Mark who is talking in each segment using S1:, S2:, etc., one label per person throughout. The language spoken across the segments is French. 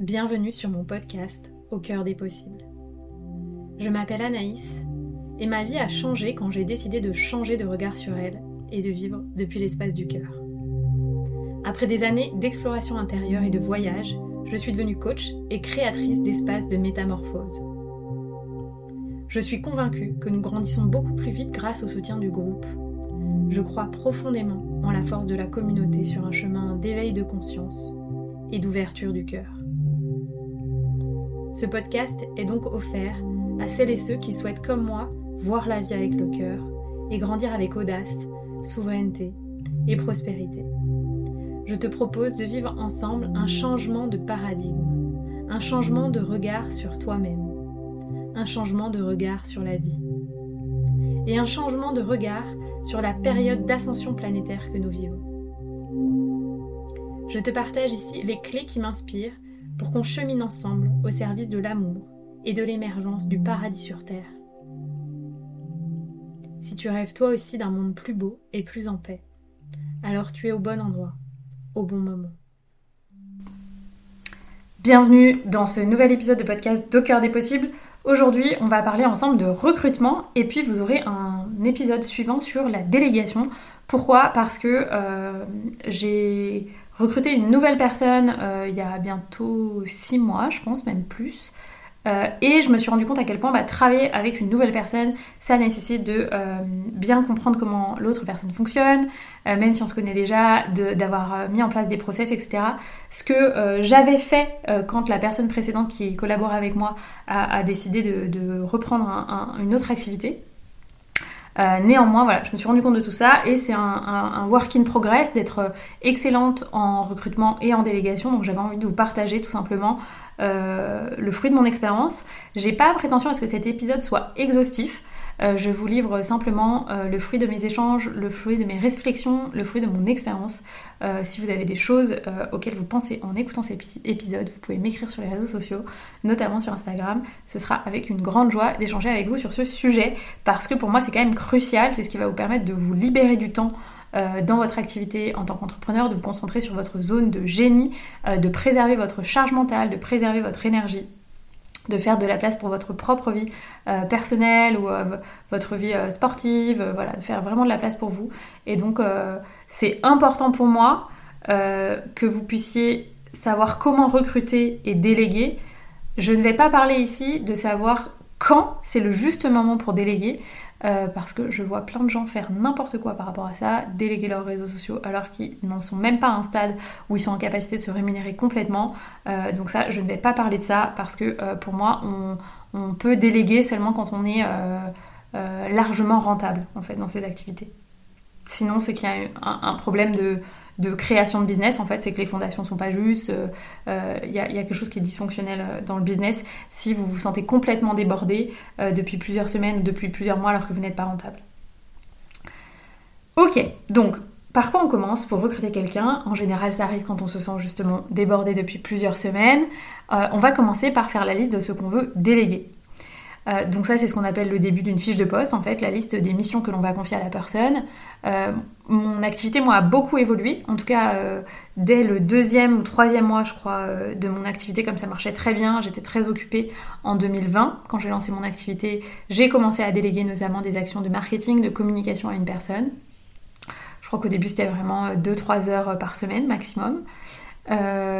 S1: bienvenue sur mon podcast Au cœur des possibles. Je m'appelle Anaïs et ma vie a changé quand j'ai décidé de changer de regard sur elle et de vivre depuis l'espace du cœur. Après des années d'exploration intérieure et de voyage, je suis devenue coach et créatrice d'espaces de métamorphose. Je suis convaincue que nous grandissons beaucoup plus vite grâce au soutien du groupe. Je crois profondément en la force de la communauté sur un chemin d'éveil de conscience et d'ouverture du cœur. Ce podcast est donc offert à celles et ceux qui souhaitent comme moi voir la vie avec le cœur et grandir avec audace, souveraineté et prospérité. Je te propose de vivre ensemble un changement de paradigme, un changement de regard sur toi-même, un changement de regard sur la vie et un changement de regard sur la période d'ascension planétaire que nous vivons. Je te partage ici les clés qui m'inspirent pour qu'on chemine ensemble au service de l'amour et de l'émergence du paradis sur Terre. Si tu rêves toi aussi d'un monde plus beau et plus en paix, alors tu es au bon endroit, au bon moment. Bienvenue dans ce nouvel épisode de podcast cœur des possibles. Aujourd'hui, on va parler ensemble de recrutement et puis vous aurez un épisode suivant sur la délégation. Pourquoi? Parce que euh, j'ai recruté une nouvelle personne euh, il y a bientôt six mois, je pense, même plus. Euh, et je me suis rendu compte à quel point bah, travailler avec une nouvelle personne, ça nécessite de euh, bien comprendre comment l'autre personne fonctionne, même si on se connaît déjà, d'avoir mis en place des process, etc. Ce que j'avais fait quand la personne précédente qui collabore avec moi a, décidé de, reprendre une autre activité. Euh, néanmoins, voilà, je me suis rendu compte de tout ça et c'est un, work in progress d'être euh, excellente en recrutement et en délégation. Donc j'avais envie de vous partager tout simplement euh, le fruit de mon expérience. J'ai pas prétention à ce que cet épisode soit exhaustif. Euh, je vous livre simplement euh, le fruit de mes échanges, le fruit de mes réflexions, le fruit de mon expérience. Euh, si vous avez des choses auxquelles vous pensez en écoutant cet épisode, vous pouvez m'écrire sur les réseaux sociaux, notamment sur Instagram. Ce sera avec une grande joie d'échanger avec vous sur ce sujet parce que pour moi c'est quand même crucial, c'est ce qui va vous permettre de vous libérer du temps dans votre activité en tant qu'entrepreneur, de vous concentrer sur votre zone de génie, de préserver votre charge mentale, de préserver votre énergie de faire de la place pour votre propre vie euh, personnelle ou euh, votre vie euh, sportive, voilà, de faire vraiment de la place pour vous. Et donc c'est important pour moi que vous puissiez savoir comment recruter et déléguer. Je ne vais pas parler ici de savoir quand c'est le juste moment pour déléguer. Euh, parce que je vois plein de gens faire n'importe quoi par rapport à ça, déléguer leurs réseaux sociaux alors qu'ils n'en sont même pas à un stade où ils sont en capacité de se rémunérer complètement. Euh, donc ça, je ne vais pas parler de ça parce que euh, pour moi, on, peut déléguer seulement quand on est largement rentable en fait dans ces activités. Sinon, c'est qu'il y a un problème de, de création de business, en fait, c'est que les fondations sont pas justes, il euh, euh, y, a, quelque chose qui est dysfonctionnel euh, dans le business si vous vous sentez complètement débordé depuis plusieurs semaines ou depuis plusieurs mois alors que vous n'êtes pas rentable. Ok, donc par quoi on commence pour recruter quelqu'un? En général, ça arrive quand on se sent justement débordé depuis plusieurs semaines. on va commencer par faire la liste de ce qu'on veut déléguer. Euh, donc ça, c'est ce qu'on appelle le début d'une fiche de poste, en fait, la liste des missions que l'on va confier à la personne. Euh, mon activité, moi, a beaucoup évolué. En tout cas, euh, dès le deuxième ou troisième mois, je crois, de mon activité, comme ça marchait très bien, j'étais très occupée en 2020. Quand j'ai lancé mon activité, j'ai commencé à déléguer notamment des actions de marketing, de communication à une personne. Je crois qu'au début, c'était vraiment 2-3 heures par semaine maximum.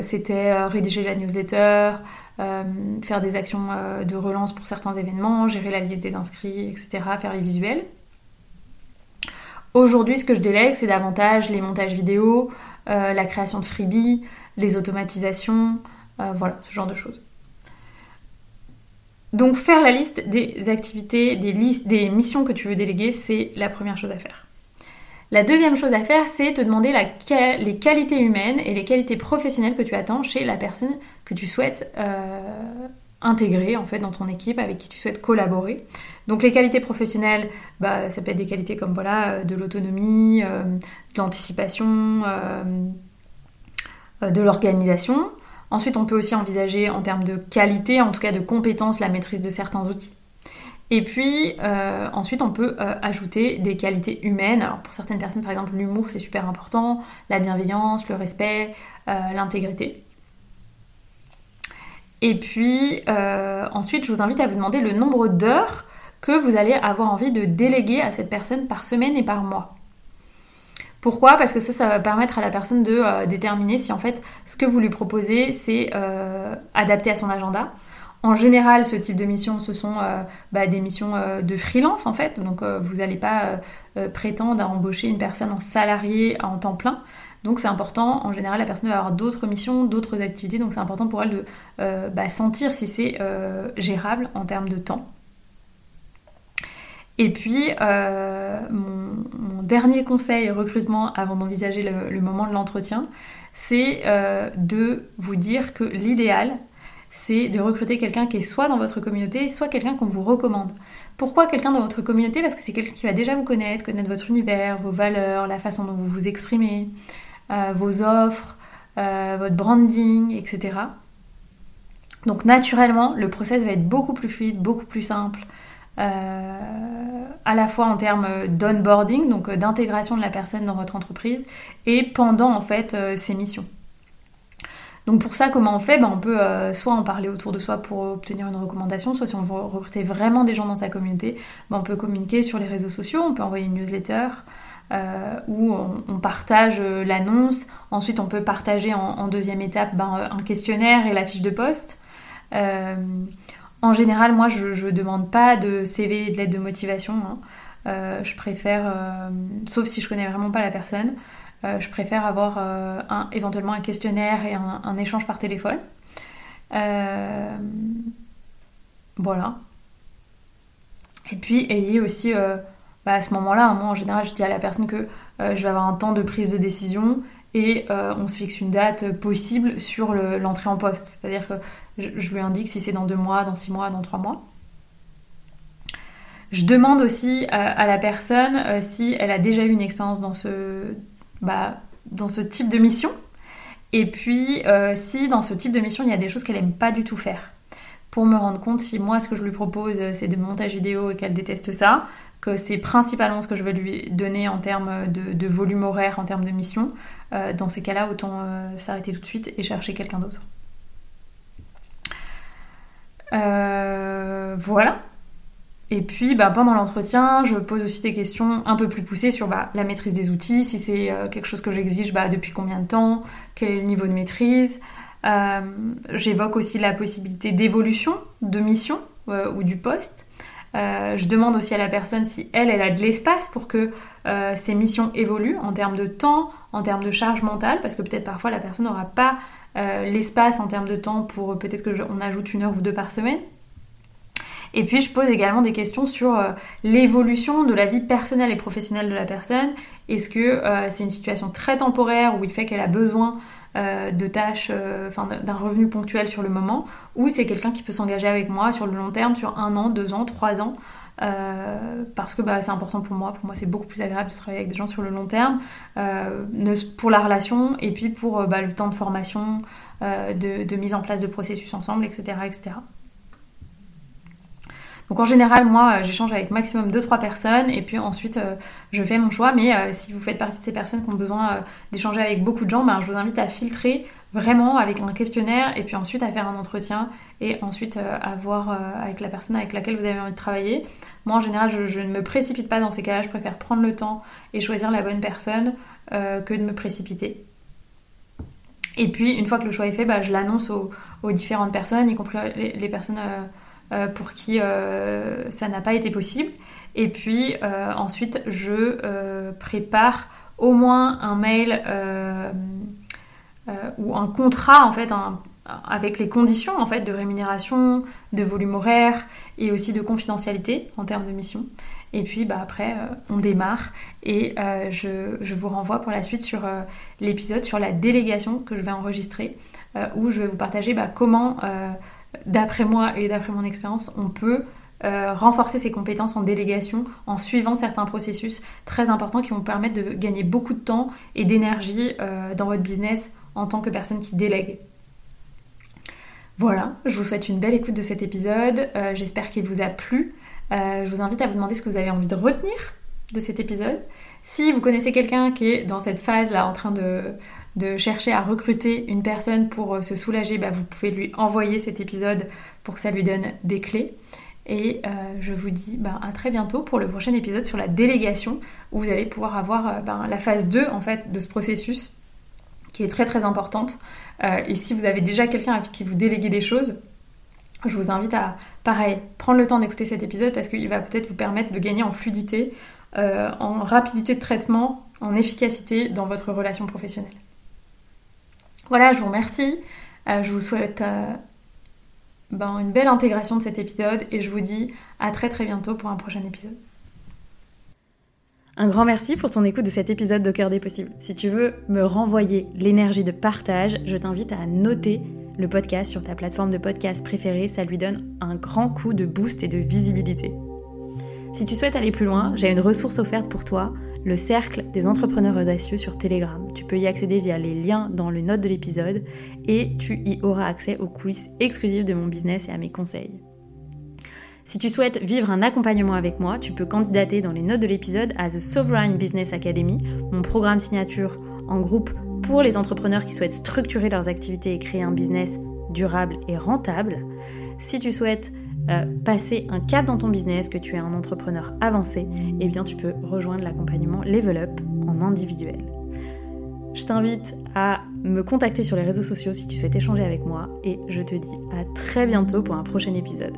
S1: c'était rédiger la newsletter, euh, faire des actions euh, de relance pour certains événements, gérer la liste des inscrits, etc., faire les visuels. Aujourd'hui, ce que je délègue, c'est davantage les montages vidéo, euh, la création de freebies, les automatisations, voilà, ce genre de choses. Donc faire la liste des activités, des, missions que tu veux déléguer, c'est la première chose à faire. La deuxième chose à faire, c'est te demander les qualités humaines et les qualités professionnelles que tu attends chez la personne que tu souhaites euh, intégrer en fait dans ton équipe, avec qui tu souhaites collaborer. Donc les qualités professionnelles, bah, ça peut être des qualités comme voilà, euh, de l'autonomie, euh, de l'anticipation, de l'organisation. Ensuite, on peut aussi envisager en termes de qualité, en tout cas de compétences, la maîtrise de certains outils. Et puis euh, ensuite, on peut euh, ajouter des qualités humaines. Alors pour certaines personnes, par exemple, l'humour c'est super important, la bienveillance, le respect, euh, l'intégrité. Et puis ensuite, je vous invite à vous demander le nombre d'heures que vous allez avoir envie de déléguer à cette personne par semaine et par mois. Pourquoi? Parce que ça, ça va permettre à la personne de déterminer si en fait ce que vous lui proposez, c'est adapté à son agenda. En général, ce type de mission, ce sont euh, bah, des missions de freelance en fait. Donc vous n'allez pas prétendre à embaucher une personne en salarié en temps plein. Donc c'est important, en général la personne va avoir d'autres missions, d'autres activités, donc c'est important pour elle de bah, sentir si c'est gérable en termes de temps. Et puis, euh, mon, dernier conseil recrutement avant d'envisager le, moment de l'entretien, c'est euh, de vous dire que l'idéal, c'est de recruter quelqu'un qui est soit dans votre communauté, soit quelqu'un qu'on vous recommande. Pourquoi quelqu'un dans votre communauté? Parce que c'est quelqu'un qui va déjà vous connaître, connaître votre univers, vos valeurs, la façon dont vous vous exprimez, euh, vos offres, votre branding, etc. Donc naturellement, le process va être beaucoup plus fluide, beaucoup plus simple, euh, à la fois en termes d'onboarding, donc euh, d'intégration de la personne dans votre entreprise, et pendant en fait euh, ses missions. Donc pour ça, comment on fait? Ben, On peut soit en parler autour de soi pour obtenir une recommandation, soit si on veut recruter vraiment des gens dans sa communauté, ben, on peut communiquer sur les réseaux sociaux, on peut envoyer une newsletter où on, partage l'annonce. Ensuite, on peut partager en, deuxième étape ben, un questionnaire et la fiche de poste. En général, moi, je ne demande pas de CV et de lettre de motivation. Hein. Euh, je préfère, euh, sauf si je connais vraiment pas la personne, euh, je préfère avoir un, éventuellement un questionnaire et un, échange par téléphone. voilà. Et puis, ayez aussi, bah, à ce moment-là, hein, moi en général, je dis à la personne que je vais avoir un temps de prise de décision et on se fixe une date possible sur l'entrée en poste. C'est-à-dire que je, lui indique si c'est dans deux mois, dans six mois, dans trois mois. Je demande aussi à, la personne euh, si elle a déjà eu une expérience dans ce, bah, dans ce type de mission. Et puis, euh, si dans ce type de mission, il y a des choses qu'elle n'aime pas du tout faire. Pour me rendre compte si moi, ce que je lui propose, c'est des montages vidéo et qu'elle déteste ça, que c'est principalement ce que je vais lui donner en termes de, volume horaire, en termes de mission. Euh, dans ces cas-là, autant s'arrêter tout de suite et chercher quelqu'un d'autre. Euh, voilà. Et puis bah, pendant l'entretien, je pose aussi des questions un peu plus poussées sur bah, la maîtrise des outils, si c'est euh, quelque chose que j'exige bah, depuis combien de temps, quel est le niveau de maîtrise. Euh, j'évoque aussi la possibilité d'évolution de mission ou du poste. je demande aussi à la personne si elle, elle a de l'espace pour que ses missions évoluent en termes de temps, en termes de charge mentale, parce que peut-être parfois la personne n'aura pas euh, l'espace en termes de temps pour peut-être qu'on ajoute une heure ou deux par semaine. Et puis je pose également des questions sur euh, l'évolution de la vie personnelle et professionnelle de la personne. Est-ce que euh, c'est une situation très temporaire où il fait qu'elle a besoin de tâches, enfin d'un revenu ponctuel sur le moment, ou c'est quelqu'un qui peut s'engager avec moi sur le long terme, sur un an, deux ans, trois ans, euh, parce que bah, c'est important pour moi. Pour moi, c'est beaucoup plus agréable de travailler avec des gens sur le long terme, euh, pour la relation et puis pour euh, bah, le temps de formation, de, de, mise en place de processus ensemble, etc. etc. Donc en général, moi, euh, j'échange avec maximum 2-3 personnes et puis ensuite, euh, je fais mon choix. Mais euh, si vous faites partie de ces personnes qui ont besoin d'échanger avec beaucoup de gens, ben, je vous invite à filtrer vraiment avec un questionnaire et puis ensuite à faire un entretien et ensuite à voir avec la personne avec laquelle vous avez envie de travailler. Moi, en général, je, ne me précipite pas dans ces cas-là. Je préfère prendre le temps et choisir la bonne personne que de me précipiter. Et puis, une fois que le choix est fait, ben, je l'annonce aux, différentes personnes, y compris les personnes pour qui euh, ça n'a pas été possible. Et puis euh, ensuite, je prépare au moins un mail ou un contrat en fait, avec les conditions en fait de rémunération, de volume horaire et aussi de confidentialité en termes de mission. Et puis bah, après, on démarre et je, je, vous renvoie pour la suite sur l'épisode sur la délégation que je vais enregistrer, où je vais vous partager bah, comment d'après moi et d'après mon expérience, on peut euh, renforcer ses compétences en délégation en suivant certains processus très importants qui vont permettre de gagner beaucoup de temps et d'énergie euh, dans votre business en tant que personne qui délègue. Voilà, je vous souhaite une belle écoute de cet épisode. Euh, j'espère qu'il vous a plu. je vous invite à vous demander ce que vous avez envie de retenir de cet épisode. Si vous connaissez quelqu'un qui est dans cette phase là en train de, de chercher à recruter une personne pour euh, se soulager, bah, vous pouvez lui envoyer cet épisode pour que ça lui donne des clés. Et euh, je vous dis bah, à très bientôt pour le prochain épisode sur la délégation où vous allez pouvoir avoir euh, bah, la phase 2 en fait de ce processus qui est très très importante. et si vous avez déjà quelqu'un avec qui vous déléguez des choses, je vous invite à, pareil, prendre le temps d'écouter cet épisode parce qu'il va peut-être vous permettre de gagner en fluidité, en rapidité de traitement, en efficacité dans votre relation professionnelle. Voilà, je vous remercie. Euh, je vous souhaite euh, ben, une belle intégration de cet épisode et je vous dis à très très bientôt pour un prochain épisode.
S2: Un grand merci pour ton écoute de cet épisode de Cœur des Possibles. Si tu veux me renvoyer l'énergie de partage, je t'invite à noter le podcast sur ta plateforme de podcast préférée. Ça lui donne un grand coup de boost et de visibilité. Si tu souhaites aller plus loin, j'ai une ressource offerte pour toi le cercle des entrepreneurs audacieux sur Telegram. Tu peux y accéder via les liens dans les notes de l'épisode et tu y auras accès aux coulisses exclusives de mon business et à mes conseils. Si tu souhaites vivre un accompagnement avec moi, tu peux candidater dans les notes de l'épisode à The Sovereign Business Academy, mon programme signature en groupe pour les entrepreneurs qui souhaitent structurer leurs activités et créer un business durable et rentable. Si tu souhaites euh, passer un cap dans ton business, que tu es un entrepreneur avancé, eh bien tu peux rejoindre l'accompagnement Level Up en individuel. Je t'invite à me contacter sur les réseaux sociaux si tu souhaites échanger avec moi et je te dis à très bientôt pour un prochain épisode.